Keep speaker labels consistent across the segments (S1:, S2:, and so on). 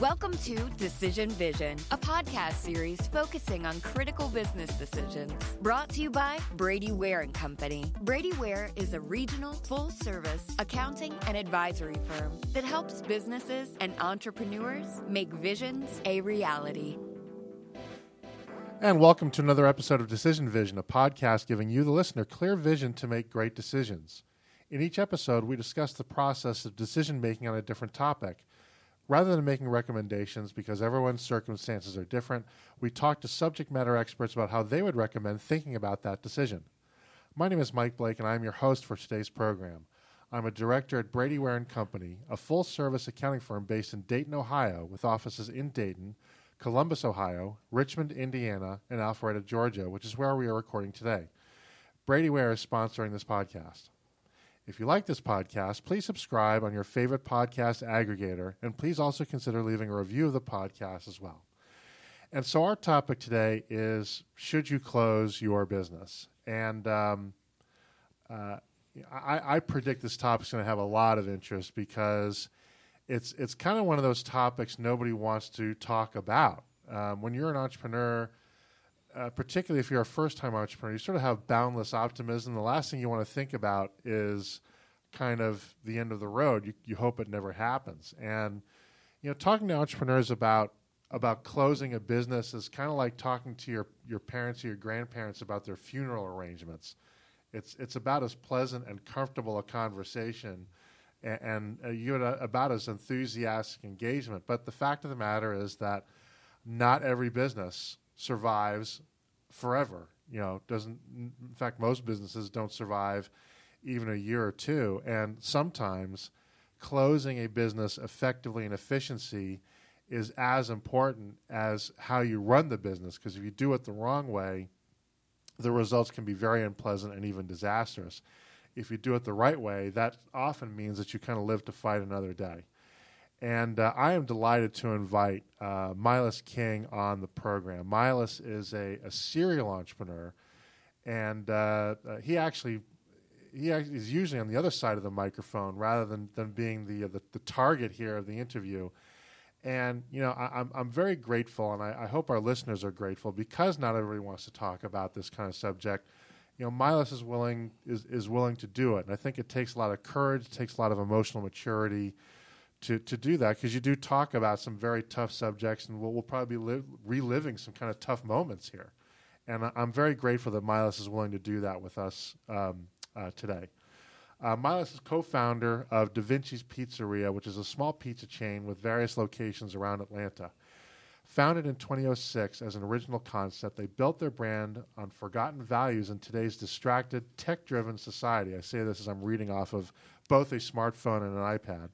S1: Welcome to Decision Vision, a podcast series focusing on critical business decisions. Brought to you by Brady Ware and Company. Brady Ware is a regional, full-service accounting and advisory firm that helps businesses and entrepreneurs make visions a reality.
S2: And welcome to another episode of Decision Vision, a podcast giving you, the listener, clear vision to make great decisions. In each episode, we discuss the process of decision making on a different topic. Rather than making recommendations because everyone's circumstances are different, we talk to subject matter experts about how they would recommend thinking about that decision. My name is Mike Blake, and I'm your host for today's program. I'm a director at Brady Ware and Company, a full-service accounting firm based in Dayton, Ohio, with offices in Dayton, Columbus, Ohio, Richmond, Indiana, and Alpharetta, Georgia, which is where we are recording today. Brady Ware is sponsoring this podcast. If you like this podcast, please subscribe on your favorite podcast aggregator, and please also consider leaving a review of the podcast as well. And so, our topic today is Should you close your business? And um, uh, I, I, predict this topic is going to have a lot of interest because it's, it's kind of one of those topics nobody wants to talk about. Um, when you're an entrepreneur, uh, particularly if you're a first time entrepreneur, you sort of have boundless optimism. The last thing you want to think about is kind of the end of the road. You, you hope it never happens. And, you know, talking to entrepreneurs about about closing a business is kind of like talking to your, your parents or your grandparents about their funeral arrangements. It's, it's about as pleasant and comfortable a conversation and, and uh, you know, about as enthusiastic engagement. But the fact of the matter is that not every business survives forever. You know, doesn't. In fact, most businesses don't survive even a year or two, and sometimes closing a business effectively and efficiency is as important as how you run the business. Because if you do it the wrong way, the results can be very unpleasant and even disastrous. If you do it the right way, that often means that you kind of live to fight another day. And uh, I am delighted to invite uh, Milas King on the program. Milas is a, a serial entrepreneur, and uh, uh he actually he is usually on the other side of the microphone rather than, than being the, uh, the, the target here of the interview. And you know, I, am I'm, I'm very grateful, and I, I, hope our listeners are grateful because not everybody wants to talk about this kind of subject. You know, Milas is willing is, is willing to do it, and I think it takes a lot of courage, it takes a lot of emotional maturity to, to do that because you do talk about some very tough subjects, and we'll, we'll probably be li- reliving some kind of tough moments here. And I, am very grateful that Milas is willing to do that with us um, uh, today. Uh, Milas is co founder of Da Vinci's Pizzeria, which is a small pizza chain with various locations around Atlanta. Founded in 2006 as an original concept, they built their brand on forgotten values in today's distracted, tech driven society. I say this as I'm reading off of both a smartphone and an iPad.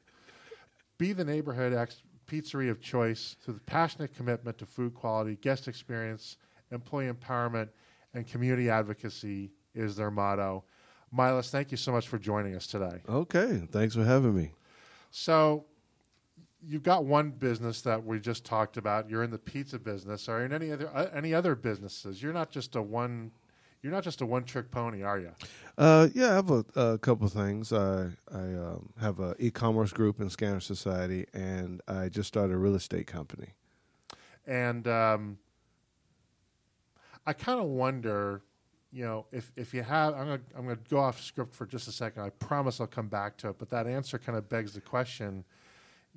S2: Be the neighborhood ex- pizzeria of choice through the passionate commitment to food quality, guest experience, employee empowerment, and community advocacy is their motto. Milas, thank you so much for joining us today.
S3: Okay, thanks for having me.
S2: So, you've got one business that we just talked about. You're in the pizza business. Are in any other uh, any other businesses? You're not just a one you're not just a one trick pony, are you?
S3: Uh, yeah, I have a, a couple things. I I um, have an e commerce group in Scanner Society, and I just started a real estate company.
S2: And um, I kind of wonder, you know, if if you have, I'm gonna I'm gonna go off script for just a second. I promise I'll come back to it, but that answer kind of begs the question.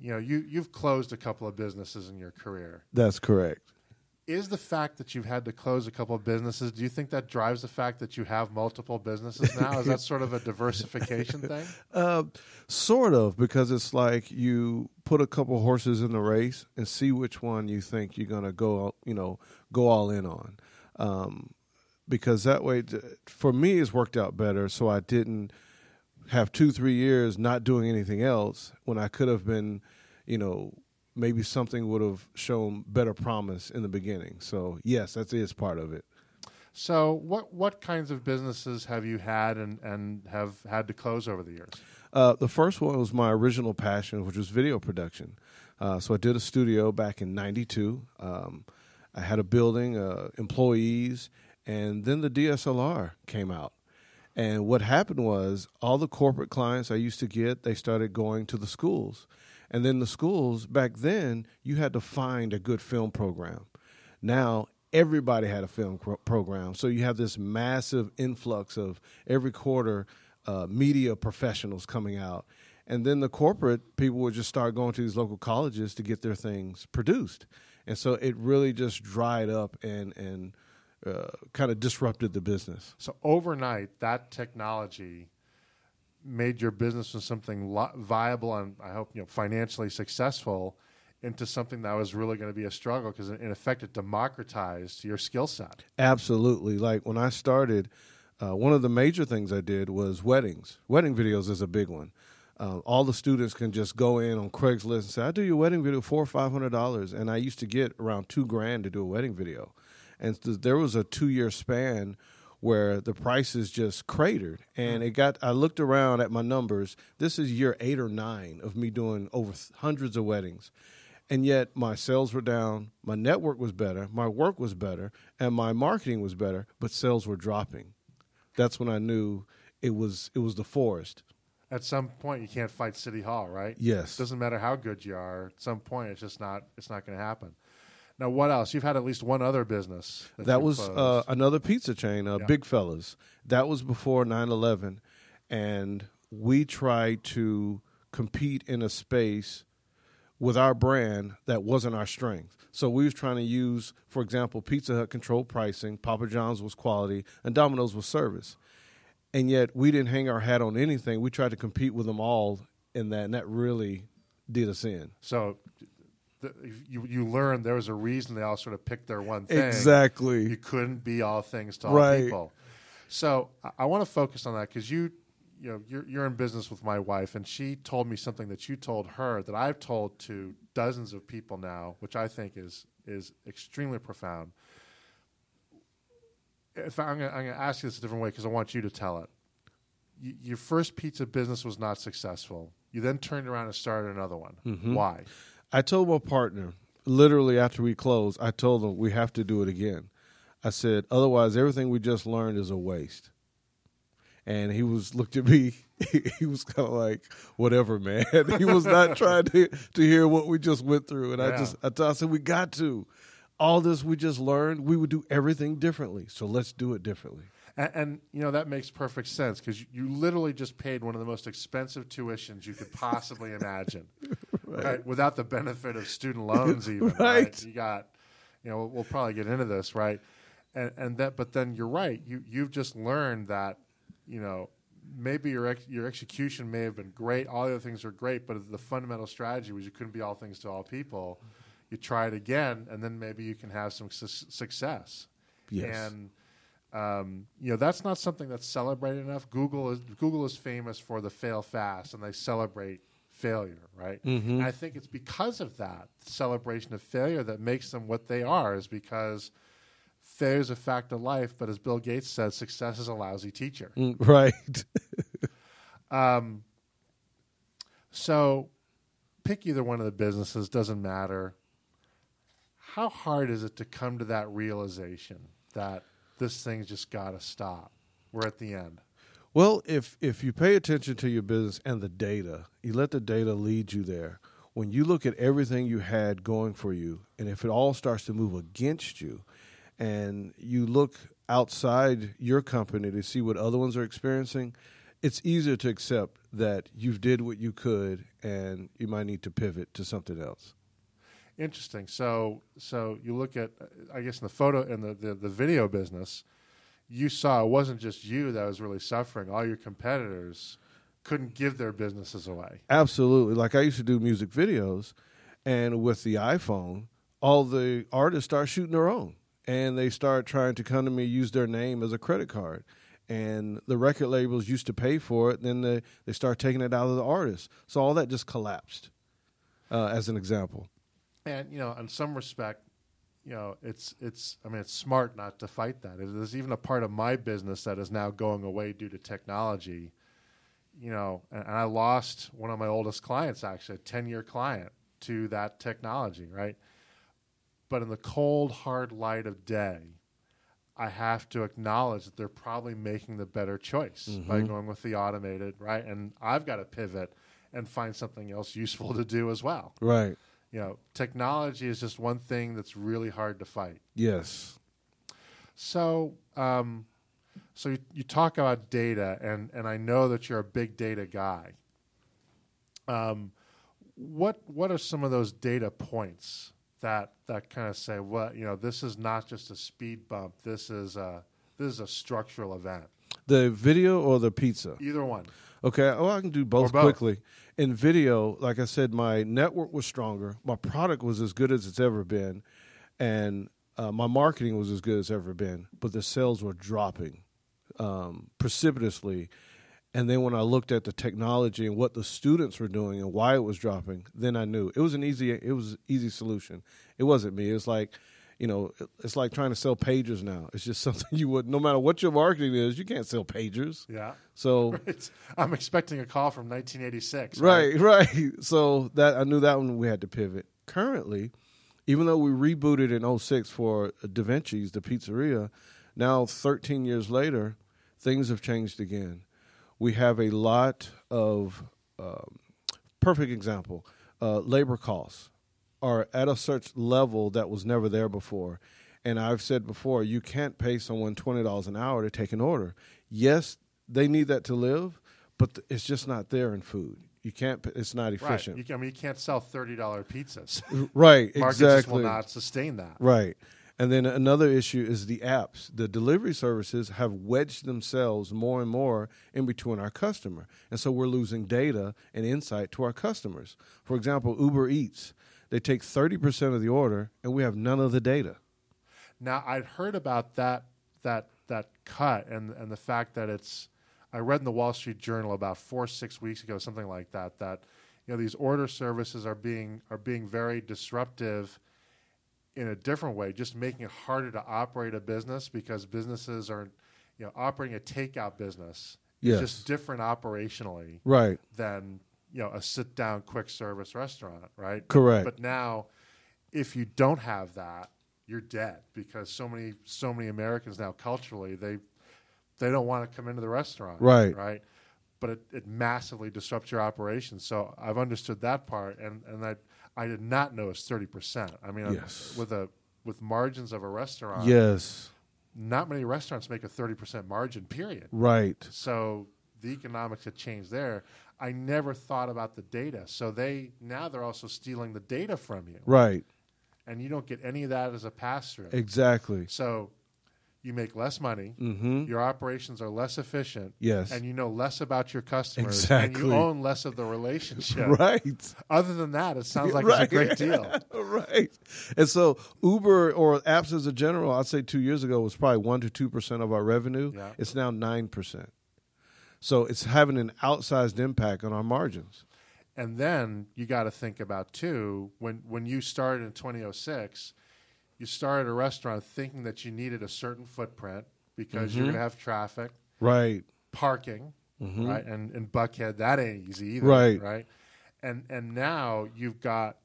S2: You know, you you've closed a couple of businesses in your career.
S3: That's correct
S2: is the fact that you've had to close a couple of businesses do you think that drives the fact that you have multiple businesses now? Is that sort of a diversification thing? Uh,
S3: sort of because it's like you put a couple horses in the race and see which one you think you're going to go you know go all in on. Um, because that way for me it's worked out better so i didn't have two three years not doing anything else when i could have been you know maybe something would have shown better promise in the beginning. So yes, that is part of it.
S2: So what what kinds of businesses have you had and, and have had to close over the years?
S3: Uh, the first one was my original passion, which was video production. Uh, so I did a studio back in '92. Um, I had a building, uh, employees, and then the DSLR came out. And what happened was all the corporate clients I used to get, they started going to the schools And then the schools back then, you had to find a good film program. Now everybody had a film pro- program, so you have this massive influx of every quarter uh, media professionals coming out. And then the corporate people would just start going to these local colleges to get their things produced. And so it really just dried up and, and uh, kind of disrupted the business.
S2: So overnight, that technology made your business from something lo- viable and I hope you know financially successful into something that was really going to be a struggle because in effect it democratized your skill set.
S3: Absolutely. Like when I started, uh, one of the major things I did was weddings. Wedding videos is a big one. Uh, all the students can just go in on Craigslist and say, "I do your wedding video for five hundred dollars," and I used to get around two grand to do a wedding video, and th- there was a two year span where the prices just cratered and mm. it got i looked around at my numbers this is year eight or nine of me doing over th- hundreds of weddings and yet my sales were down my network was better my work was better and my marketing was better but sales were dropping that's when i knew it was it was the forest
S2: At some point, you can't fight City Hall, right?
S3: yes
S2: Doesn't matter how good you are. At some point, it's just not. It's not going to happen. Now, what else? You've had at least one other business.
S3: that
S2: you
S3: was uh, another pizza chain, uh,
S2: Yeah.
S3: Big Fellas. That was before 9 11. And we tried to compete in a space with our brand that wasn't our strength. So we was trying to use, for example, Pizza Hut controlled pricing, Papa John's was quality, and Domino's was service. And yet we didn't hang our hat on anything. We tried to compete with them all in that, and that really did us in.
S2: so. The, you you learned there was a reason they all sort of picked their one thing.
S3: Exactly.
S2: You couldn't be all things to all
S3: Right.
S2: people. So I, I want to focus on that because you, you know, you're, you're in business with my wife, and she told me something that you told her that I've told to dozens of people now, which I think is is extremely profound. If I, I'm going to ask you this a different way because I want you to tell it. Y your first pizza business was not successful. You then turned around and started another one.
S3: Mm-hmm.
S2: Why?
S3: I told my partner, literally after we closed, I told him we have to do it again. I said, otherwise, everything we just learned is a waste. And he was looked at me. He was kind of like, whatever, man. He was not trying to to hear what we just went through. And I
S2: Yeah.
S3: just, I, told- I said, we got to. All this we just learned, we would do everything differently. So let's do it differently.
S2: And, and you know that makes perfect sense because you, you literally just paid one of the most expensive tuitions you could possibly imagine, right. Without the benefit of student loans, even right.
S3: Right.
S2: You got, you know, we'll, we'll probably get into this, right? And and that, but then you're right. You you've just learned that, you know, maybe your ex, your execution may have been great. All the other things are great, but the fundamental strategy was you couldn't be all things to all people. You try it again, and then maybe you can have some su- success.
S3: Yes.
S2: And um, you know that's not something that's celebrated enough. Google is Google is famous for the fail fast, and they celebrate failure, right?
S3: Mm-hmm.
S2: And I think it's because of that celebration of failure that makes them what they are. Is because failure is a fact of life, but as Bill Gates said, success is a lousy teacher.
S3: Mm, right.
S2: Um, so pick either one of the businesses, doesn't matter. How hard is it to come to that realization that this thing's just got to stop? We're at the end.
S3: Well, if if you pay attention to your business and the data, you let the data lead you there. When you look at everything you had going for you, and if it all starts to move against you, and you look outside your company to see what other ones are experiencing, it's easier to accept that you've did what you could, and you might need to pivot to something else.
S2: Interesting. So, so you look at, I guess, in the photo in the, the, the video business, you saw it wasn't just you that was really suffering. All your competitors couldn't give their businesses away.
S3: Absolutely. Like I used to do music videos, and with the iPhone, all the artists start shooting their own, and they start trying to come to me use their name as a credit card. And the record labels used to pay for it, then they they start taking it out of the artists. So all that just collapsed. Uh, as an example,
S2: And you know, in some respect, you know, it's it's. I mean, it's smart not to fight that. There's even a part of my business that is now going away due to technology. You know, and, and I lost one of my oldest clients, actually, a ten-year client, to that technology, right? But in the cold, hard light of day, I have to acknowledge that they're probably making the better choice by mm-hmm. going with the automated, right? And I've got to pivot and find something else useful to do as well.
S3: Right.
S2: You know, technology is just one thing that's really hard to fight.
S3: Yes.
S2: So, um, so you, you talk about data, and, and I know that you're a big data guy. Um, what what are some of those data points that that kind of say, well, you know, this is not just a speed bump. This is a this is a structural event.
S3: The video or the pizza?
S2: Either one.
S3: Okay, well, I can do both,
S2: both.
S3: quickly. In video, like I said, my network was stronger. My product was as good as it's ever been, and uh, my marketing was as good as ever been. But the sales were dropping um, precipitously. And then when I looked at the technology and what the students were doing and why it was dropping, then I knew it was an easy. It was easy solution. It wasn't me. It was like you know, it's like trying to sell pagers now. It's just something you would, no matter what your marketing is, you can't sell pagers.
S2: Yeah.
S3: So
S2: Right. I'm expecting a call from 1986.
S3: right, right. So that I knew that one we had to pivot. Currently, even though we rebooted in 06 for Da Vinci's, the pizzeria, now 13 years later, things have changed again. We have a lot of um, perfect example. Uh, labor costs are at a such level that was never there before. And I've said before, you can't pay someone twenty dollars an hour to take an order. Yes, they need that to live, but th- it's just not there in food. You can't. It's not
S2: Right.
S3: efficient.
S2: You, can- I mean, you can't sell $30 pizzas.
S3: right.
S2: Markets just will
S3: Exactly.
S2: not sustain that.
S3: Right. And then another issue is the apps. The delivery services have wedged themselves more and more in between our customer. And so we're losing data and insight to our customers. For example, Uber Eats, they take 30% of the order and we have none of the data.
S2: Now, I'd heard about that that that cut and and the fact that it's. I read in the Wall Street Journal about four six weeks ago, something like that. That you know these order services are being are being very disruptive in a different way, just making it harder to operate a business because businesses are, you know, operating a takeout business
S3: Yes.
S2: is just different operationally
S3: Right.
S2: than you know a sit down quick service restaurant, right?
S3: Correct.
S2: But now, if you don't have that, you're dead because so many so many Americans now culturally they they don't want to come into the restaurant,
S3: Right.
S2: Right. But it, it massively disrupts your operations. So I've understood that part, and and I I did not know it's thirty percent. I mean, uh,
S3: Yes.
S2: with a with margins of a restaurant,
S3: Yes.
S2: not many restaurants make a thirty percent margin. Period.
S3: Right.
S2: So the economics had changed there. I never thought about the data. So they now they're also stealing the data from you,
S3: Right.
S2: and you don't get any of that as a pass through.
S3: Exactly.
S2: So you make less money.
S3: Mm-hmm.
S2: Your operations are less efficient.
S3: Yes.
S2: And you know less about your customers. And you own less of the relationship.
S3: Right.
S2: Other than that, it sounds like
S3: Right.
S2: it's a great deal.
S3: right. And so Uber or apps as a general, I'd say two years ago was probably one to two percent of our revenue.
S2: Yeah.
S3: It's now nine percent. So it's having an outsized impact on our margins.
S2: And then you got to think about too when when you started in 2006, you started a restaurant thinking that you needed a certain footprint because you're
S3: Mhm.
S2: going to have traffic,
S3: Right.
S2: parking,
S3: Mhm.
S2: right? And in Buckhead, that ain't easy either,
S3: Right.
S2: Right. And and now you've got,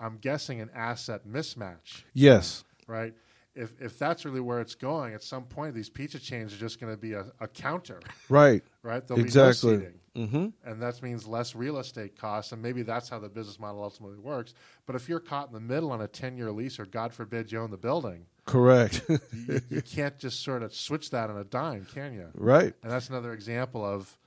S2: I'm guessing, an asset mismatch,
S3: Yes.
S2: right? If if that's really where it's going, at some point these pizza chains are just going to be a, a counter,
S3: Right.
S2: right? There'll
S3: exactly.
S2: be no
S3: Mm-hmm.
S2: and that means less real estate costs, and maybe that's how the business model ultimately works. But if you're caught in the middle on a 10 year lease, or God forbid you own the building,
S3: Correct.
S2: you, you can't just sort of switch that on a dime, can you?
S3: right.
S2: And that's another example of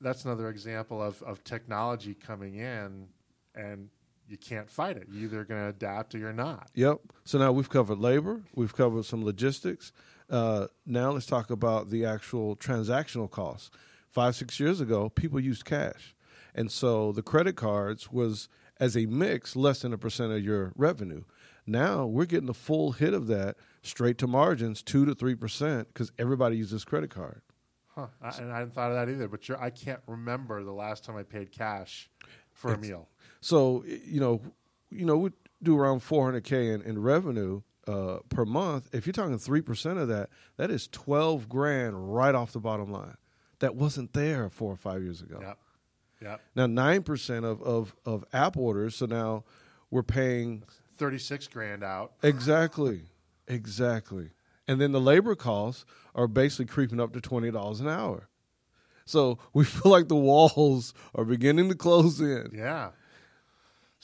S2: that's another example of, of technology coming in, and you can't fight it. You're either going to adapt or you're not.
S3: Yep. So now we've covered labor, we've covered some logistics. Uh, now let's talk about the actual transactional costs. Five, six years ago, people used cash. And so the credit cards was, as a mix, less than a percent of your revenue. Now we're getting the full hit of that straight to margins, 2 to 3%, because everybody uses credit card.
S2: Huh. I, and I hadn't thought of that either. But you're, I can't remember the last time I paid cash for a meal.
S3: So you know, you know, we do around 400k in, in revenue uh, per month. If you're talking three percent of that, that is 12 grand right off the bottom line. That wasn't there four or five years ago.
S2: Yep. Yep.
S3: Now nine percent of, of of app orders. So now we're paying
S2: 36 grand out.
S3: exactly, exactly, and then the labor costs are basically creeping up to twenty dollars an hour. So we feel like the walls are beginning to close in.
S2: Yeah.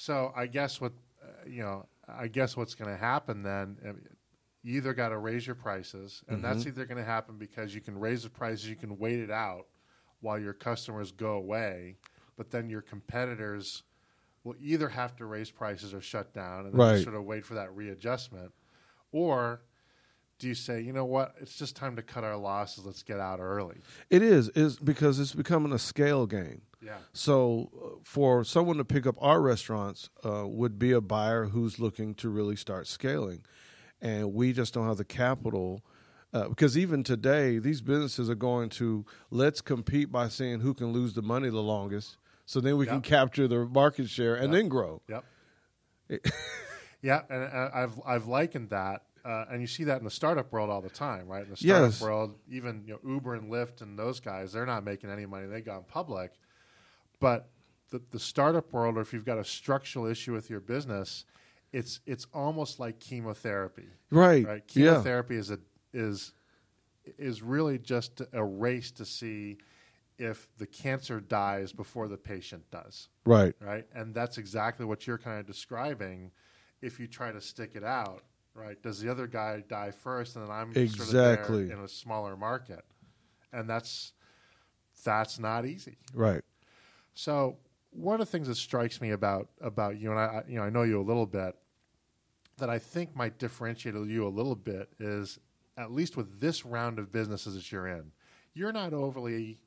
S2: So I guess what uh, you know, I guess what's going to happen then, you either got to raise your prices, and that's
S3: Mm-hmm.
S2: either going to happen because you can raise the prices, you can wait it out while your customers go away, but then your competitors will either have to raise prices or shut down, and then
S3: Right.
S2: sort of wait for that readjustment, or do you say, you know what, it's just time to cut our losses, let's get out early?
S3: It is is because it's becoming a scale game.
S2: Yeah.
S3: So, uh, for someone to pick up our restaurants, uh, would be a buyer who's looking to really start scaling, and we just don't have the capital. Uh, because even today, these businesses are going to let's compete by seeing who can lose the money the longest, so then we can capture the market share and then grow.
S2: Yep. yeah, and uh, I've I've likened that, uh, and you see that in the startup world all the time, right? In the startup
S3: Yes.
S2: world, even you know, Uber and Lyft and those guys, they're not making any money. They gone public, but the the startup world, or if you've got a structural issue with your business, it's it's almost like chemotherapy,
S3: Right?
S2: right?
S3: Yeah.
S2: Chemotherapy is a is is really just a race to see if the cancer dies before the patient does
S3: Right.
S2: right? And that's exactly what you're kind of describing. If you try to stick it out, right? Does the other guy die first, and then I'm sort
S3: Exactly.
S2: of there in a smaller market, and that's that's not easy.
S3: Right.
S2: So one of the things that strikes me about about you and I, you know, I know you a little bit, that I think might differentiate you a little bit is at least with this round of businesses that you're in, you're not overly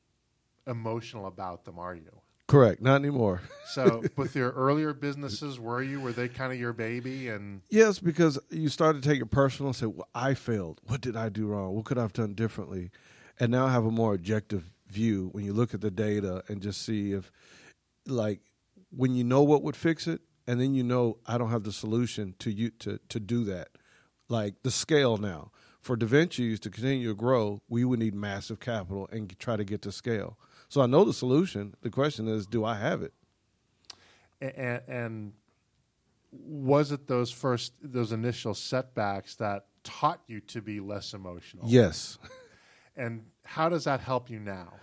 S2: emotional about them, are you?
S3: Correct. Not anymore.
S2: So, with your earlier businesses, were you? Were they kind of your baby? And
S3: Yes, because you started to take it personal and say, well, I failed. What did I do wrong? What could I have done differently? And now I have a more objective view when you look at the data and just see if, like, when you know what would fix it, and then you know I don't have the solution to you to, to do that. Like the scale now. For DaVinci's to continue to grow, we would need massive capital and try to get to scale. So I know the solution. The question is, do I have it?
S2: and, and was it those first those initial setbacks that taught you to be less emotional?
S3: Yes.
S2: And how does that help you now?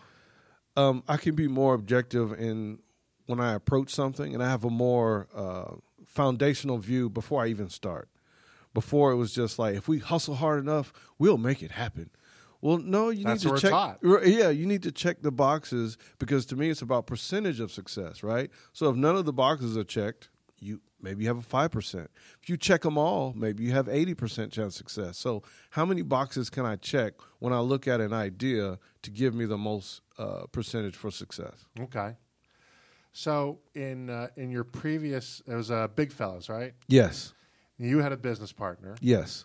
S3: Um, I can be more objective in when I approach something, and I have a more uh, foundational view before I even start. Before it was just like, if we hustle hard enough, we'll make it happen. Well, no, you
S2: That's
S3: need to check. Yeah, you need to check the boxes because to me, it's about percentage of success, right? So if none of the boxes are checked, you maybe you have a five percent. If you check them all, maybe you have eighty percent chance of success. So how many boxes can I check when I look at an idea to give me the most uh, percentage for success?
S2: Okay. So in uh, in your previous, it was uh, Big Fellas, right?
S3: Yes,
S2: You had a business partner.
S3: yes.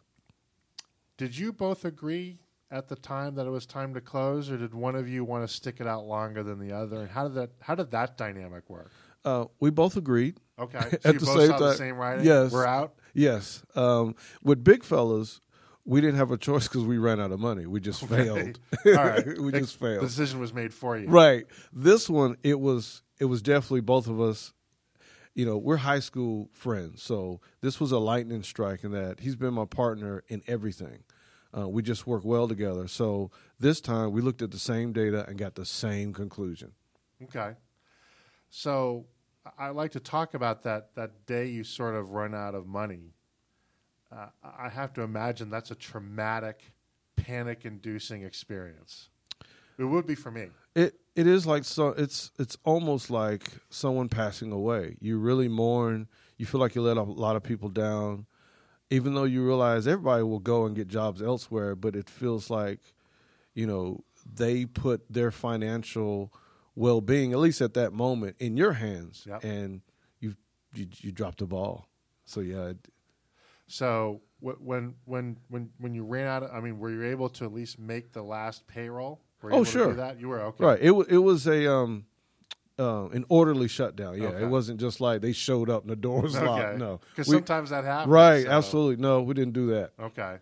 S2: Did you both agree at the time that it was time to close, or did one of you want to stick it out longer than the other? And how did that how did that dynamic work?
S3: Uh, we both agreed.
S2: Okay, so
S3: At the
S2: both
S3: same
S2: saw the
S3: time-
S2: same writing.
S3: Yes.
S2: we're out.
S3: Yes. Um, with big fellas, we didn't have a choice because we ran out of money. We just failed.
S2: All right,
S3: we
S2: The-
S3: just failed.
S2: The decision was made for you.
S3: Right. This one, it was it was definitely both of us. You know, we're high school friends, so this was a lightning strike in that he's been my partner in everything. Uh, we just work well together. So this time we looked at the same data and got the same conclusion.
S2: Okay. So I like to talk about that that day you sort of run out of money. Uh, I have to imagine that's a traumatic, panic-inducing experience. It would be for me.
S3: It it is like so it's it's almost like someone passing away. You really mourn. You feel like you let a lot of people down, even though you realize everybody will go and get jobs elsewhere. But it feels like, you know, they put their financial well being, at least at that moment, in your hands,
S2: Yep.
S3: and you you you dropped the ball. So yeah, it,
S2: So when when when when you ran out, of, I mean, were you able to at least make the last payroll? Were you
S3: Oh,
S2: able to
S3: sure.
S2: do that you were okay.
S3: right. It it was a um. Uh, an orderly shutdown. Yeah,
S2: Okay.
S3: it wasn't just like they showed up and the door was locked. No,
S2: because sometimes that happens.
S3: Right,
S2: so-
S3: absolutely. No, we didn't do that.
S2: Okay.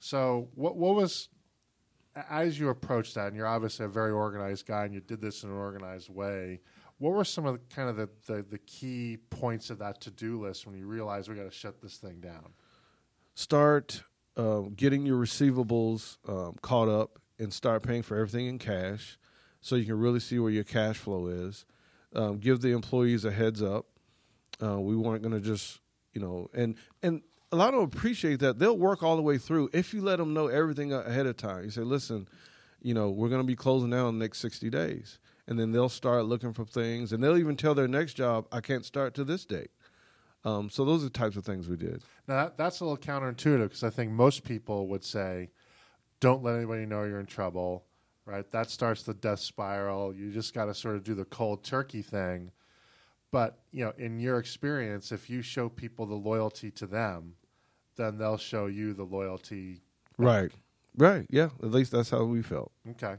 S2: So what what was as you approach that, and you're obviously a very organized guy, and you did this in an organized way. What were some of the kind of the, the, the key points of that to do list when you realized we got to shut this thing down?
S3: Start um, getting your receivables um, caught up and start paying for everything in cash. so you can really see where your cash flow is. Um, give the employees a heads up. Uh, we weren't going to just, you know, and and a lot of appreciate that. They'll work all the way through if you let them know everything ahead of time. You say, listen, you know, we're going to be closing down in the next 60 days. And then they'll start looking for things. And they'll even tell their next job, I can't start to this date. Um, so those are the types of things we did.
S2: Now, that, that's a little counterintuitive because I think most people would say, don't let anybody know you're in trouble, right? That starts the death spiral. You just got to sort of do the cold turkey thing. But, you know, in your experience, if you show people the loyalty to them, then they'll show you the loyalty.
S3: Right. Right. Yeah. At least that's how we felt.
S2: Okay.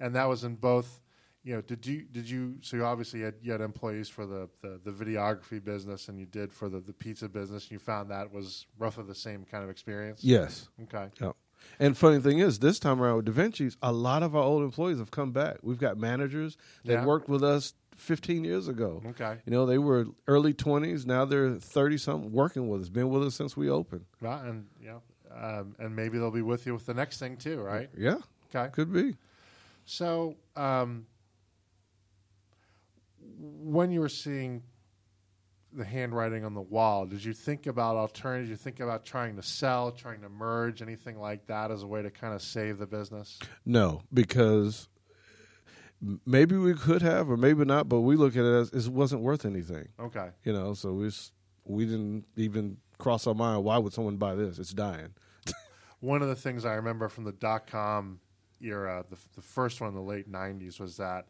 S2: And that was in both you know, did you did you so you obviously had you had employees for the, the, the videography business and you did for the, the pizza business and you found that was roughly the same kind of experience?
S3: Yes.
S2: Okay.
S3: Yeah. And funny thing is, this time around with Da Vinci's, a lot of our old employees have come back. We've got managers that
S2: Yeah.
S3: worked with us 15 years ago.
S2: Okay.
S3: You know, they were early 20s. Now they're 30 something working with us, been with us since we opened.
S2: Right. and know, um, and maybe they'll be with you with the next thing too, right?
S3: Yeah.
S2: Okay.
S3: Could be.
S2: So, um, when you were seeing the handwriting on the wall, did you think about alternatives? Did you think about trying to sell, trying to merge, anything like that as a way to kind of save the business?
S3: No, because maybe we could have, or maybe not, but we look at it as it wasn't worth anything.
S2: Okay.
S3: You know, so we, we didn't even cross our mind, why would someone buy this? It's dying.
S2: One of the things I remember from the dot com era, the, the first one in the late 90s, was that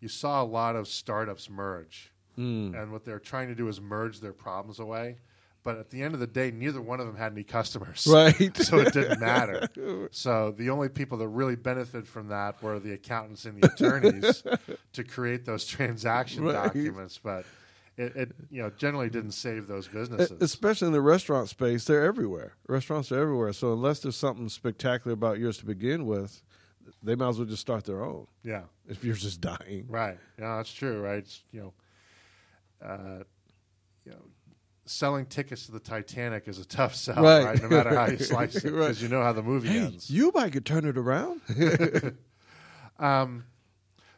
S2: you saw a lot of startups merge. Mm. And what they're trying to do is merge their problems away. But at the end of the day, neither one of them had any customers.
S3: Right.
S2: so it didn't matter. So the only people that really benefited from that were the accountants and the attorneys to create those transaction
S3: Right.
S2: documents. But it, it, you know, generally didn't save those businesses.
S3: Especially in the restaurant space, they're everywhere. Restaurants are everywhere. So unless there's something spectacular about yours to begin with, they might as well just start their own
S2: yeah.
S3: if you're just dying.
S2: Right. Yeah, that's true. Right. It's, you know, uh, you know, selling tickets to the Titanic is a tough sell,
S3: Right.
S2: right? No matter how you slice it,
S3: Right.
S2: because you know how the movie
S3: Hey,
S2: ends.
S3: you might could turn it around.
S2: Um,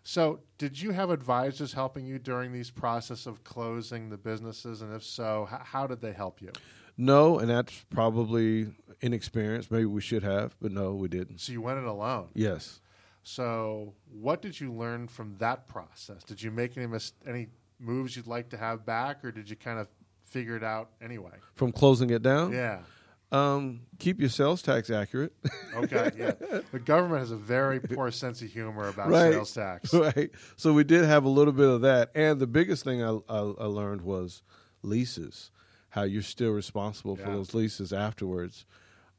S2: so, did you have advisors helping you during these process of closing the businesses, and if so, h- how did they help you?
S3: no, and that's probably inexperience. Maybe we should have, but no, we didn't.
S2: So you went it alone.
S3: Yes.
S2: So, what did you learn from that process? Did you make any mis- any moves you'd like to have back, or did you kind of figure it out anyway?
S3: From closing it down,
S2: Yeah.
S3: um, keep your sales tax accurate.
S2: Okay. Yeah. The government has a very poor sense of humor about
S3: Right.
S2: sales tax.
S3: right. So we did have a little bit of that, and the biggest thing I, I, I learned was leases. How you're still responsible for those leases afterwards,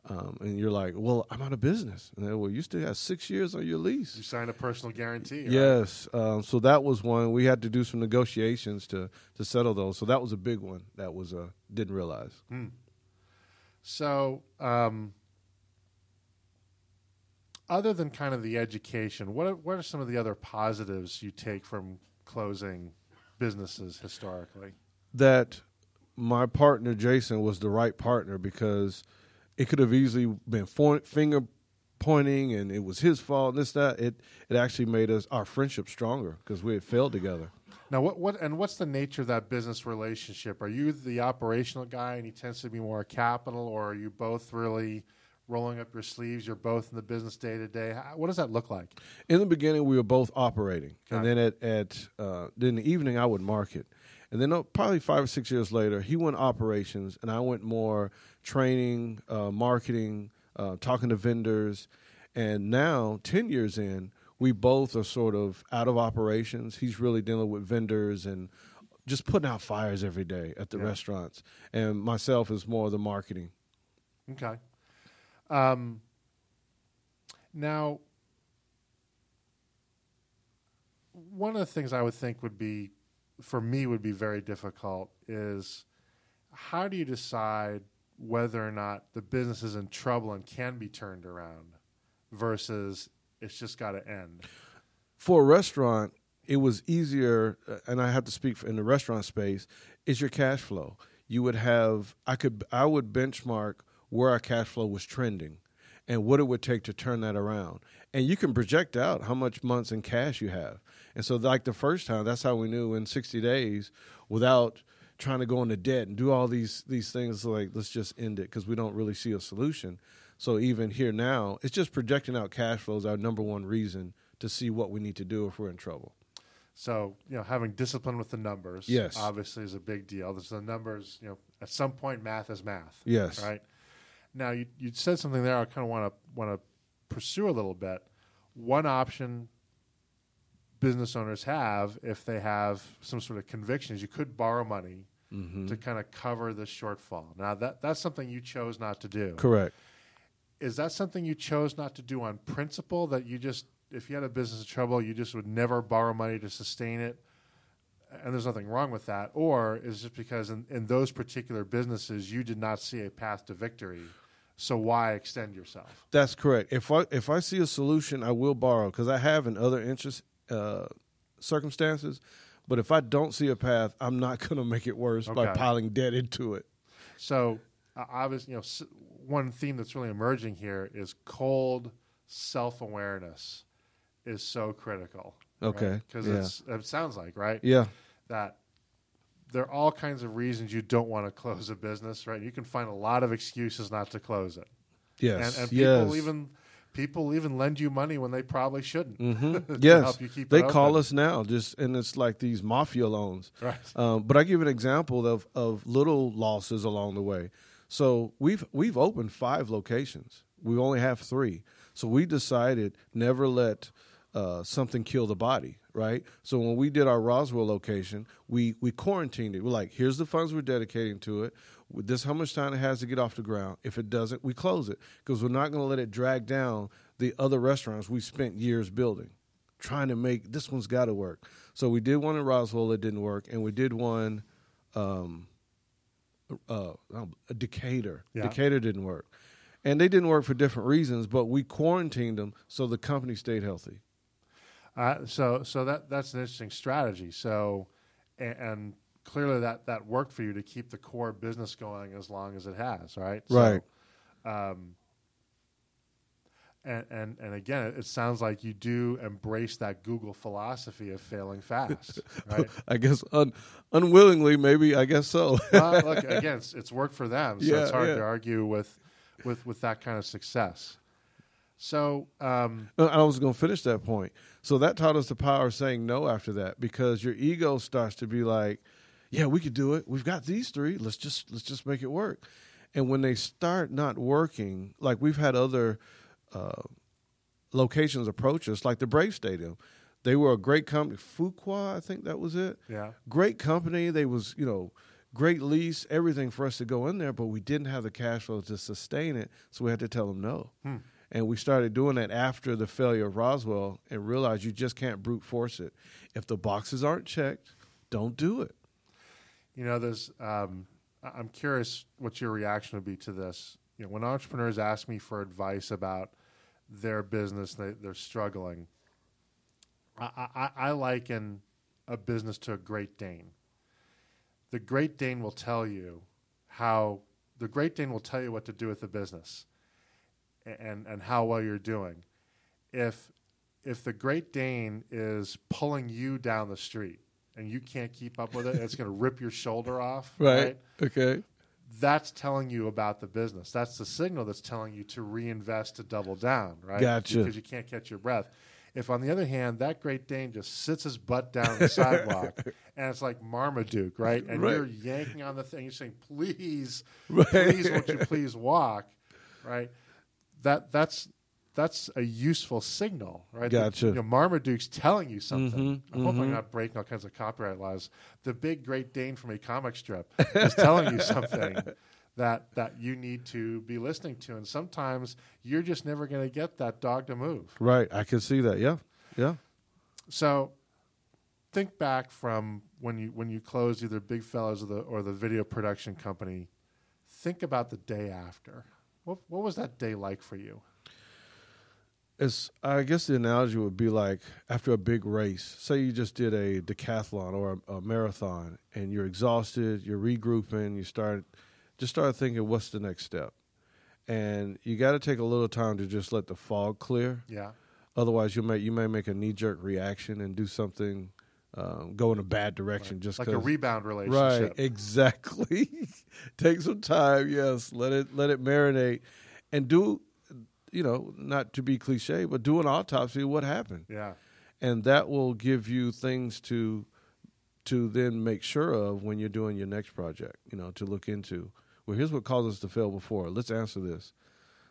S3: um, and you're like, "Well, I'm out of business." And then, well, you still have six years on your lease.
S2: You signed a personal guarantee. right?
S3: Yes. Um, so that was one. We had to do some negotiations to to settle those. So that was a big one. That was uh, didn't realize.
S2: So, um, other than kind of the education, what are, what are some of the other positives you take from closing businesses historically?
S3: that my partner Jason was the right partner because it could have easily been for- finger pointing and it was his fault and this that it it actually made us our friendship stronger because we had failed together.
S2: Now, what what and what's the nature of that business relationship? Are you the operational guy, and he tends to be more capital, or are you both really rolling up your sleeves? You're both in the business day to day. What does that look like?
S3: In the beginning, we were both operating, and
S2: Okay.
S3: then at at uh, then in the evening, I would market, and then uh, probably five or six years later, he went operations, and I went more training, uh, marketing, uh, talking to vendors, and now ten years in, we both are sort of out of operations. He's really dealing with vendors and just putting out fires every day at the
S2: Yeah.
S3: restaurants, and myself is more of the marketing.
S2: Okay. Um, now, one of the things I would think would be, for me, would be very difficult is how do you decide whether or not the business is in trouble and can be turned around versus it's just got to end?
S3: for a restaurant, it was easier, uh, and I have to speak in the restaurant space. Is your cash flow? You would have, I could, I would benchmark where our cash flow was trending, and what it would take to turn that around. and you can project out how much months in cash you have. And so, like the first time, that's how we knew in 60 days, without trying to go into debt and do all these these things, like let's just end it because we don't really see a solution. So even here now, it's just projecting out cash flows. Our number one reason to see what we need to do if we're in trouble.
S2: So you know, having discipline with the numbers,
S3: Yes.
S2: obviously is a big deal. There's the numbers. You know, at some point, math is math.
S3: Yes.
S2: Right. Now you you said something there. I kind of want to want to pursue a little bit. One option business owners have if they have some sort of conviction is you could borrow money
S3: Mm-hmm.
S2: to kind of cover the shortfall. Now that that's something you chose not to do.
S3: Correct.
S2: Is that something you chose not to do on principle that you just if you had a business in trouble you just would never borrow money to sustain it? And there's nothing wrong with that. Or is it just because in, in those particular businesses you did not see a path to victory? So why extend yourself?
S3: That's correct. If I if I see a solution, I will borrow because I have in other interest uh, circumstances. But if I don't see a path, I'm not going to make it worse by piling debt into it.
S2: So, uh, obviously, you know, one theme that's really emerging here is cold self-awareness is so critical.
S3: Okay,
S2: because
S3: yeah.
S2: it sounds like right
S3: Yeah,
S2: that there are all kinds of reasons you don't want to close a business. Right, you can find a lot of excuses not to close it,
S3: yes,
S2: and, and people
S3: yes.
S2: even people even lend you money when they probably shouldn't.
S3: Mhm. yes,
S2: help you keep
S3: they call us now, just and it's like these mafia loans.
S2: Right.
S3: Um, but I give an example of of little losses along the way. So we've we've opened five locations. We only have three. So we decided never let uh, something kill the body. Right. So when we did our Roswell location, we we quarantined it. We're like, here's the funds we're dedicating to it. With This how much time it has to get off the ground. If it doesn't, we close it because we're not going to let it drag down the other restaurants we spent years building trying to make this one's got to work. So we did one in Roswell that didn't work, and we did one, um, uh, um, Decatur.
S2: Yeah.
S3: Decatur didn't work, and they didn't work for different reasons. But we quarantined them so the company stayed healthy.
S2: Uh, so so that that's an interesting strategy. So and, and clearly that that worked for you to keep the core business going as long as it has, right?
S3: Right.
S2: So, um, and, and and again, it, sounds like you do embrace that Google philosophy of failing fast, right?
S3: I guess un- unwillingly, maybe. I guess so.
S2: well, look, again, it's, it's worked for them, so
S3: Yeah,
S2: it's hard
S3: yeah.
S2: to argue with with with that kind of success. So um,
S3: Uh, I was going to finish that point. So that taught us the power of saying no after that because your ego starts to be like, "Yeah, we could do it. We've got these three. Let's just let's just make it work." And when they start not working, like we've had other uh, locations approach us, like the Brave Stadium. They were a great company, Fuqua, I think that was it
S2: yeah,
S3: great company. They was you know great lease, everything for us to go in there, but we didn't have the cash flow to sustain it, so we had to tell them no. And we started doing that after the failure of Roswell, and realized you just can't brute force it. If the boxes aren't checked, don't do it.
S2: You know, there's. Um, I'm curious what your reaction would be to this. You know, when entrepreneurs ask me for advice about their business, they, they're struggling. I, I, I liken a business to a Great Dane. The Great Dane will tell you how. The Great Dane will tell you what to do with the business, and and how well you're doing. If if the Great Dane is pulling you down the street and you can't keep up with it, it's going to rip your shoulder off. Right.
S3: Okay.
S2: That's telling you about the business. That's the signal that's telling you to reinvest to double down, right?
S3: Gotcha.
S2: Because you can't catch your breath. If, on the other hand, that Great Dane just sits his butt down the sidewalk and it's like Marmaduke, right? And
S3: Right.
S2: you're yanking on the thing, you're saying, please,
S3: Right.
S2: please, won't you please walk, right? That That's that's a useful signal, right?
S3: Gotcha.
S2: The, you know, Marmaduke's telling you something.
S3: Mhm,
S2: I hope I'm not breaking all kinds of copyright laws. The big Great Dane from a comic strip is telling you something that that you need to be listening to, and sometimes you're just never going to get that dog to move.
S3: Right. I can see that. Yeah. Yeah.
S2: So, think back from when you when you closed either Big Fellows or the or the video production company. Think about the day after. What what was that day like for you?
S3: It's I guess the analogy would be like after a big race. Say you just did a decathlon or a, a marathon and you're exhausted, you're regrouping, you start just start thinking what's the next step. And you got to take a little time to just let the fog clear.
S2: Yeah.
S3: Otherwise, you may you may make a knee jerk reaction and do something, um, go in a bad direction just
S2: like a rebound relationship.
S3: Right, exactly. Take some time, yes. Let it let it marinate, and do, you know, not to be cliche, but do an autopsy of what happened,
S2: Yeah.
S3: and that will give you things to to then make sure of when you're doing your next project. You know, to look into. Well, here's what caused us to fail before. Let's answer this.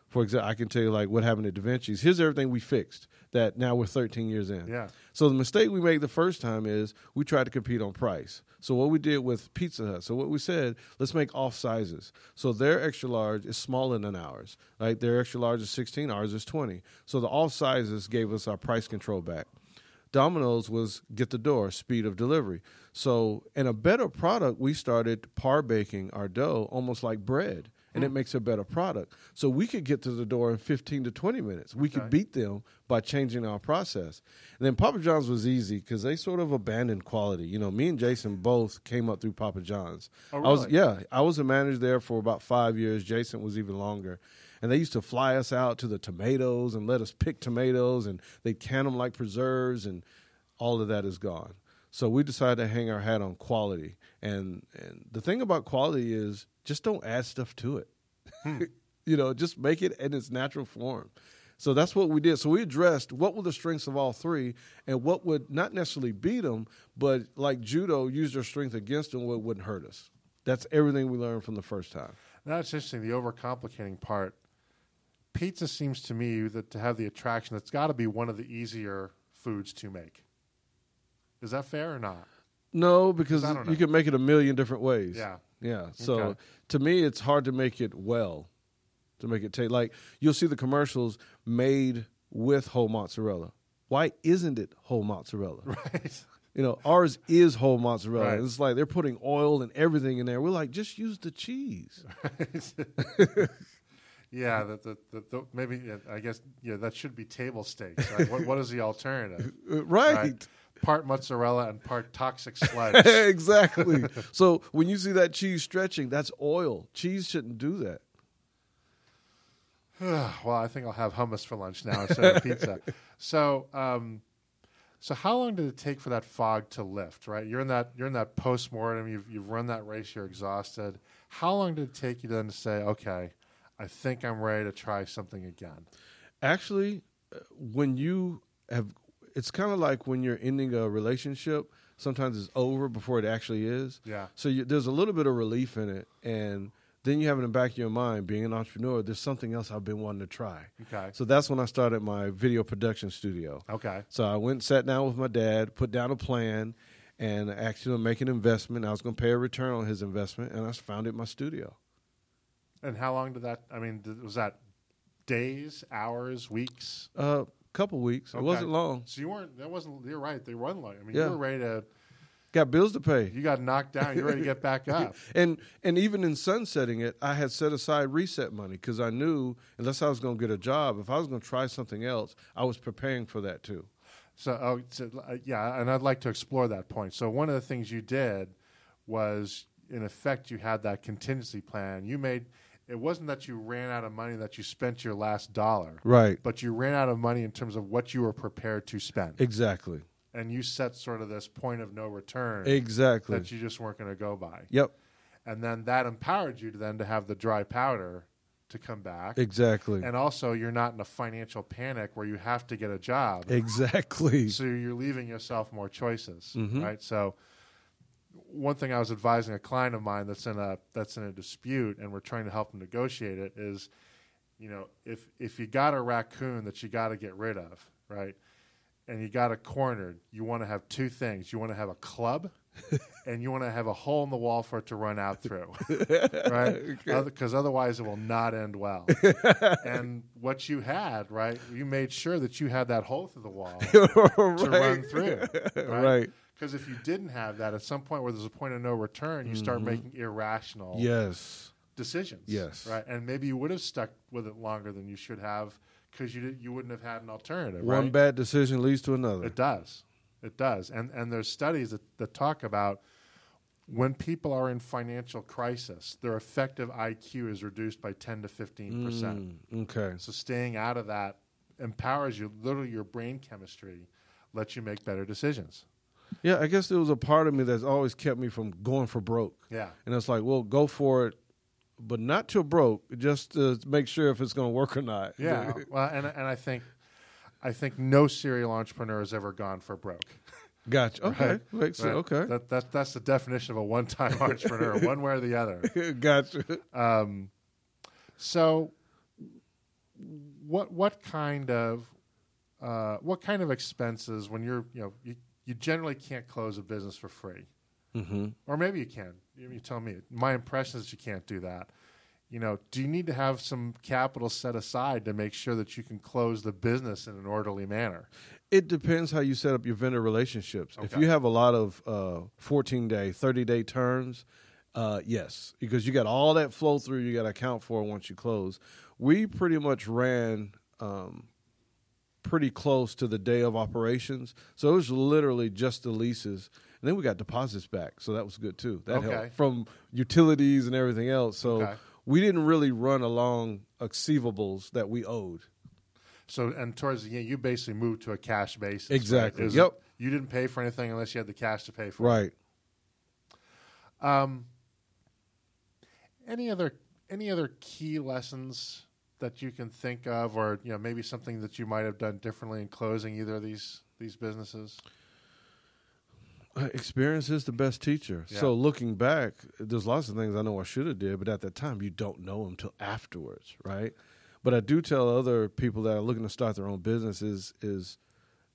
S3: For example, I can tell you like what happened at Da Vinci's. Here's everything we fixed. That now we're 13 years in.
S2: Yeah.
S3: So the mistake we made the first time is we tried to compete on price. So what we did with Pizza Hut, so what we said, let's make off sizes. So their extra large is smaller than ours. Right? Their extra large is 16, ours is 20. So the off sizes gave us our price control back. Domino's was get the door, speed of delivery. So in a better product, we started par baking our dough almost like bread. And it makes a better product. So we could get to the door in 15 to 20 minutes. We could beat them by changing our process. And then Papa John's was easy because they sort of abandoned quality. You know, me and Jason both came up through Papa John's.
S2: Oh,
S3: I was yeah, I was a manager there for about five years. Jason was even longer. And they used to fly us out to the tomatoes and let us pick tomatoes and they'd can them like preserves and all of that is gone. So we decided to hang our hat on quality. And and the thing about quality is just don't add stuff to it. Hmm. you know, just make it in its natural form. So that's what we did. So we addressed what were the strengths of all three and what would not necessarily beat them, but like judo, use their strength against them, what wouldn't hurt us. That's everything we learned from the first time.
S2: That's interesting. The overcomplicating part. Pizza seems to me that to have the attraction, that's got to be one of the easier foods to make. Is that fair or not?
S3: No, because
S2: I don't know.
S3: you can make it a million different ways.
S2: Yeah.
S3: Yeah. So
S2: Okay.
S3: to me, it's hard to make it well, to make it taste like you'll see the commercials made with whole mozzarella. Why isn't it whole mozzarella?
S2: Right.
S3: You know, ours is whole mozzarella.
S2: Right.
S3: It's like they're putting oil and everything in there. We're like, just use the cheese.
S2: yeah. That the, the, the, maybe I guess yeah that should be table stakes. Right? what, what is the alternative?
S3: Right.
S2: Part mozzarella and part toxic sludge.
S3: exactly. so when you see that cheese stretching, that's oil. Cheese shouldn't do that.
S2: well, I think I'll have hummus for lunch now instead of pizza. So, um, so how long did it take for that fog to lift? Right, you're in that you're in that post mortem. You've you've run that race. You're exhausted. How long did it take you then to say, okay, I think I'm ready to try something again?
S3: Actually, uh, when you have, it's kind of like when you're ending a relationship. Sometimes it's over before it actually is.
S2: Yeah.
S3: So you, there's a little bit of relief in it, and then you have in the back of your mind, being an entrepreneur, there's something else I've been wanting to try.
S2: Okay.
S3: So that's when I started my video production studio.
S2: Okay.
S3: So I went and sat down with my dad, put down a plan, and actually make an investment. I was going to pay a return on his investment, and I founded my studio.
S2: And how long did that? I mean, was that days, hours, weeks?
S3: Uh, couple weeks.
S2: Okay.
S3: It wasn't long.
S2: So you weren't. That wasn't. You're right. They run like. I mean,
S3: Yeah.
S2: you were ready to.
S3: Got bills to pay.
S2: You got knocked down. You're ready to get back up.
S3: And and even in sunsetting it, I had set aside reset money because I knew unless I was going to get a job, if I was going to try something else, I was preparing for that too.
S2: So, oh, so, uh, yeah, and I'd like to explore that point. So, one of the things you did was, in effect, you had that contingency plan. You made it wasn't that you ran out of money that you spent your last dollar,
S3: Right.
S2: but you ran out of money in terms of what you were prepared to spend,
S3: Exactly.
S2: and you set sort of this point of no return
S3: Exactly.
S2: that you just weren't going to go by,
S3: Yep.
S2: and then that empowered you to then to have the dry powder to come back.
S3: Exactly.
S2: And also, you're not in a financial panic where you have to get a job.
S3: exactly.
S2: so you're leaving yourself more choices,
S3: Mhm.
S2: right? So one thing I was advising a client of mine that's in a that's in a dispute, and we're trying to help him negotiate it. Is you know if if you got a raccoon that you got to get rid of, right? And you got it cornered, you want to have two things. You want to have a club, and you want to have a hole in the wall for it to run out through, right? Because otherwise, it will not end well. and what you had, right? You made sure that you had that hole through the wall to run through.
S3: Right.
S2: Because if you didn't have that, at some point where there's a point of no return, you start making irrational
S3: Yes.
S2: decisions.
S3: Yes.
S2: Right. And maybe you would have stuck with it longer than you should have because you you wouldn't have had an alternative.
S3: One
S2: right?
S3: bad decision leads to another.
S2: It does. It does. And and there's studies that, that talk about when people are in financial crisis, their effective IQ is reduced by 10 to 15 percent.
S3: Mm, okay.
S2: So staying out of that empowers you. Literally, your brain chemistry lets you make better decisions.
S3: Yeah, I guess it was a part of me that's always kept me from going for broke.
S2: Yeah.
S3: And it's like, well, go for it, but not till broke, just to make sure if it's going to work or not.
S2: Yeah. well, and and I think I think no serial entrepreneur has ever gone for broke.
S3: Gotcha. Okay.
S2: Right?
S3: Makes sense.
S2: Right?
S3: Okay.
S2: That, that that's the definition of a one-time entrepreneur, one way or the other.
S3: gotcha.
S2: Um, so, what what kind of uh, what kind of expenses when you're you know you, you generally can't close a business for free,
S3: Mm-hmm.
S2: or maybe you can. You, tell me. My impression is you can't do that. You know, do you need to have some capital set aside to make sure that you can close the business in an orderly manner?
S3: It depends how you set up your vendor relationships. If you have a lot of uh, 14 day, 30 day terms, uh, yes, because you got all that flow through you got to account for once you close. We pretty much ran um, pretty close to the day of operations. So it was literally just the leases. And then we got deposits back. So that was good too. That
S2: Okay.
S3: helped from utilities and everything else. So
S2: Okay.
S3: we didn't really run along receivables that we owed.
S2: So, and towards the end, you basically moved to a cash basis.
S3: Exactly.
S2: Right?
S3: Yep.
S2: You didn't pay for anything unless you had the cash to pay for. it.
S3: Right.
S2: Um, any other any other key lessons that you can think of, or you know, maybe something that you might have done differently in closing either of these these businesses?
S3: Uh, Experience is the best teacher.
S2: Yeah.
S3: So looking back, there's lots of things I know I should have did, but at that time you don't know them till afterwards, right? But I do tell other people that are looking to start their own business is is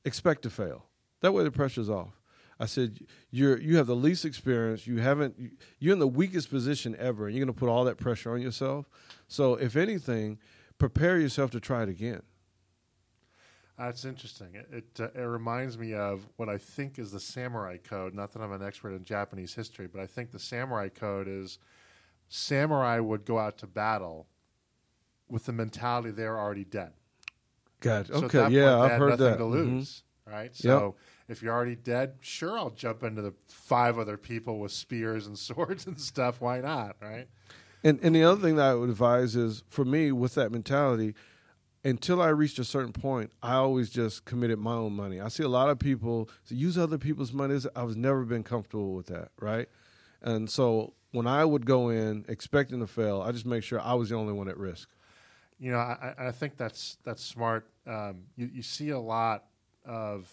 S3: expect to fail. That way the pressure's off. I said you're you have the least experience. You haven't you're in the weakest position ever, and you're going to put all that pressure on yourself. So if anything, prepare yourself to try it again.
S2: That's interesting. It it, uh, it reminds me of what I think is the samurai code. Not that I'm an expert in Japanese history, but I think the samurai code is samurai would go out to battle with the mentality they're already dead.
S3: Gotcha.
S2: So
S3: okay. Yeah, I've heard
S2: nothing
S3: that.
S2: to
S3: Mhm.
S2: right? So if you're already dead, sure, I'll jump into the five other people with spears and swords and stuff. Why not, right?
S3: And and the other thing that I would advise is for me with that mentality, until I reached a certain point, I always just committed my own money. I see a lot of people use other people's money. I was never been comfortable with that, right? And so when I would go in expecting to fail, I just make sure I was the only one at risk.
S2: You know, I, I- think that's that's smart. Um, you, you see a lot of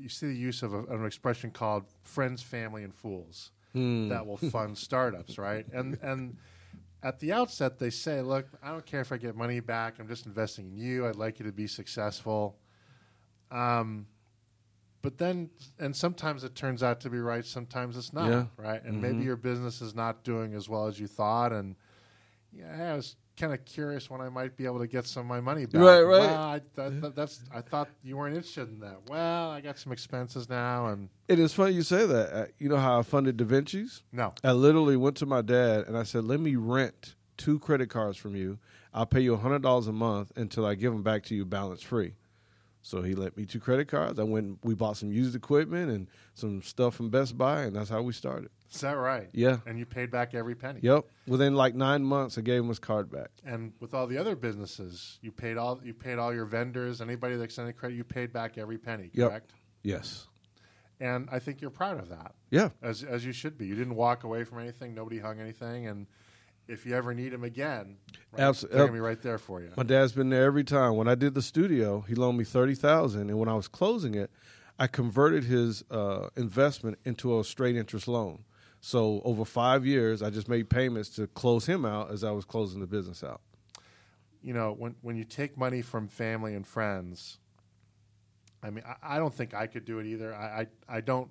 S2: you see the use of a, an expression called "friends, family, and fools" that will fund startups, right? And and at the outset, they say, "Look, I don't care if I get money back. I'm just investing in you. I'd like you to be successful." Um, but then, and sometimes it turns out to be right. Sometimes it's not,
S3: Yeah.
S2: right? And maybe your business is not doing as well as you thought, and yeah, I was kind of curious when I might be able to get some of my money back.
S3: Right, right.
S2: Well, I, that, that- that's I thought you weren't interested in that. Well, I got some expenses now, and
S3: It is funny you say that. Uh, You know how I funded Da Vinci's?
S2: no,
S3: I literally went to my dad and I said, "Let me rent two credit cards from you. I'll pay you hundred dollars a month until I give them back to you balance free." So he lent me two credit cards. I went. We bought some used equipment and some stuff from Best Buy, and that's how we started.
S2: Is that right?
S3: Yeah.
S2: And you paid back every penny.
S3: Yep. Within like nine months, I gave him his card back.
S2: And with all the other businesses, you paid all you paid all your vendors, anybody that extended credit, you paid back every penny.
S3: Yep.
S2: Correct.
S3: Yes.
S2: And I think you're proud of that,
S3: Yeah.
S2: as as you should be. You didn't walk away from anything. Nobody hung anything, and if you ever need him again, right,
S3: Abs-
S2: they're gonna be right there for you.
S3: My dad's been there every time. When I did the studio, he loaned me thirty thousand, and when I was closing it, I converted his uh, investment into a straight interest loan. So over five years, I just made payments to close him out as I was closing the business out.
S2: you know, when when you take money from family and friends, I mean, I, I don't think I could do it either. I I, I don't.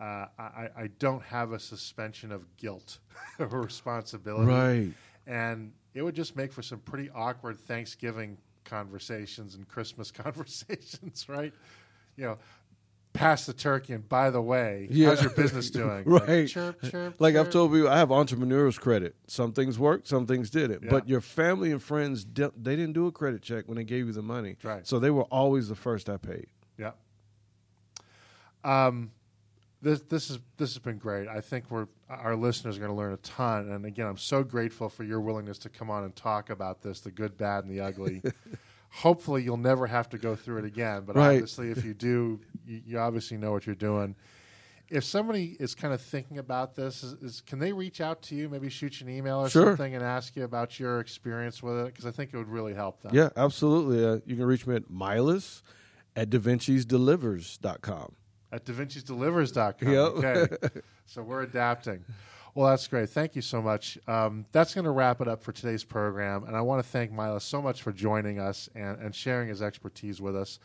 S2: Uh, I, I don't have a suspension of guilt or responsibility,
S3: Right.
S2: And it would just make for some pretty awkward Thanksgiving conversations and Christmas conversations, right? You know, pass the turkey, and by the way,
S3: Yeah.
S2: how's your business doing?
S3: Right.
S2: Like, chirp, chirp.
S3: Like I've told you, I have entrepreneurs credit. Some things worked, some things didn't.
S2: Yeah.
S3: But your family and friends, de- they didn't do a credit check when they gave you the money.
S2: Right.
S3: So they were always the first I paid.
S2: Yeah. Um, this this is this has been great. I think we're our listeners are going to learn a ton. And again, I'm so grateful for your willingness to come on and talk about this, the good, bad, and the ugly. hopefully you'll never have to go through it again. But
S3: Right.
S2: obviously, if you do, you, you obviously know what you're doing. If somebody is kind of thinking about this, is, is can they reach out to you? Maybe shoot you an email or
S3: Sure.
S2: something and ask you about your experience with it because I think it would really help them.
S3: Yeah, absolutely. Uh, you can reach me at Miles at DaVinci'sDelivers.com.
S2: at DaVinci'sDelivers.com.
S3: Yep.
S2: Okay. so we're adapting. Well, that's great. Thank you so much. Um, that's going to wrap it up for today's program. And I want to thank Miles so much for joining us and, and sharing his expertise with us.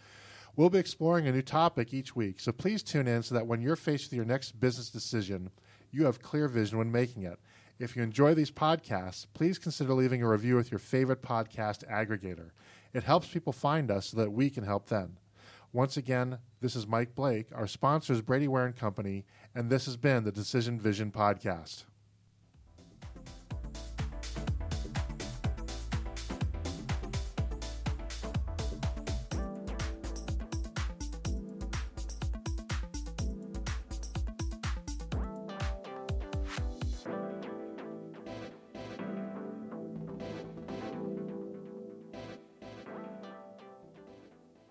S2: We'll be exploring a new topic each week. So please tune in so that when you're faced with your next business decision, you have clear vision when making it. If you enjoy these podcasts, please consider leaving a review with your favorite podcast aggregator. It helps people find us so that we can help them. Once again, this is Mike Blake. Our sponsor is Brady Ware and Company, and this has been the Decision Vision Podcast.